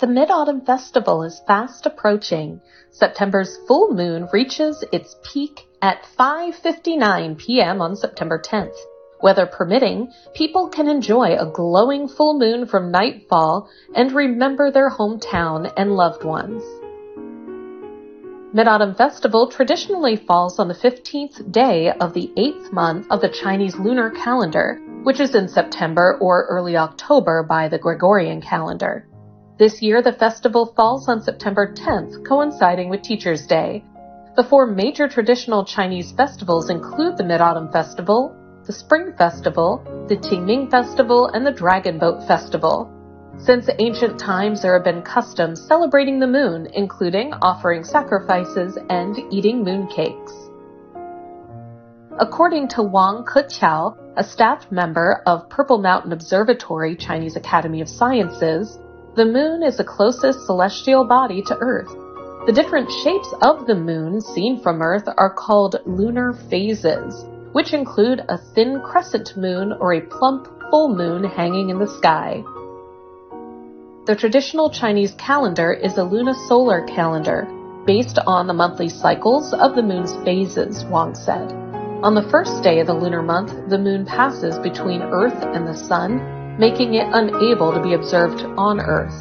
The Mid-Autumn Festival is fast approaching. September's full moon reaches its peak at 5.59 p.m. on September 10th. Weather permitting, people can enjoy a glowing full moon from nightfall and remember their hometown and loved ones. Mid-Autumn Festival traditionally falls on the 15th day of the 8th month of the Chinese lunar calendar, which is in September or early October by the Gregorian calendar. This year, the festival falls on September 10th, coinciding with Teacher's Day. The four major traditional Chinese festivals include the Mid-Autumn Festival, the Spring Festival, the Qingming Festival, and the Dragon Boat Festival. Since ancient times, there have been customs celebrating the moon, including offering sacrifices and eating moon cakes. According to Wang Kechao, a staff member of Purple Mountain Observatory Chinese Academy of Sciences, the moon is the closest celestial body to Earth. The different shapes of the moon seen from Earth are called lunar phases, which include a thin crescent moon or a plump full moon hanging in the sky. The traditional Chinese calendar is a lunisolar calendar, based on the monthly cycles of the moon's phases, Wang said. On the first day of the lunar month, the moon passes between Earth and the Sun, making it unable to be observed on Earth.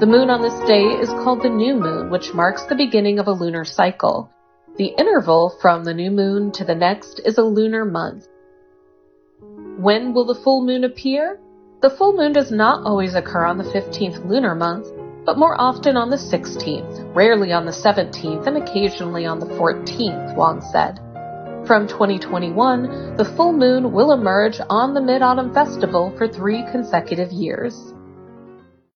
The moon on this day is called the new moon, which marks the beginning of a lunar cycle. The interval from the new moon to the next is a lunar month. When will the full moon appear? The full moon does not always occur on the 15th lunar month, but more often on the 16th, rarely on the 17th, and occasionally on the 14th, Wang said. From 2021, the full moon will emerge on the Mid-Autumn Festival for three consecutive years.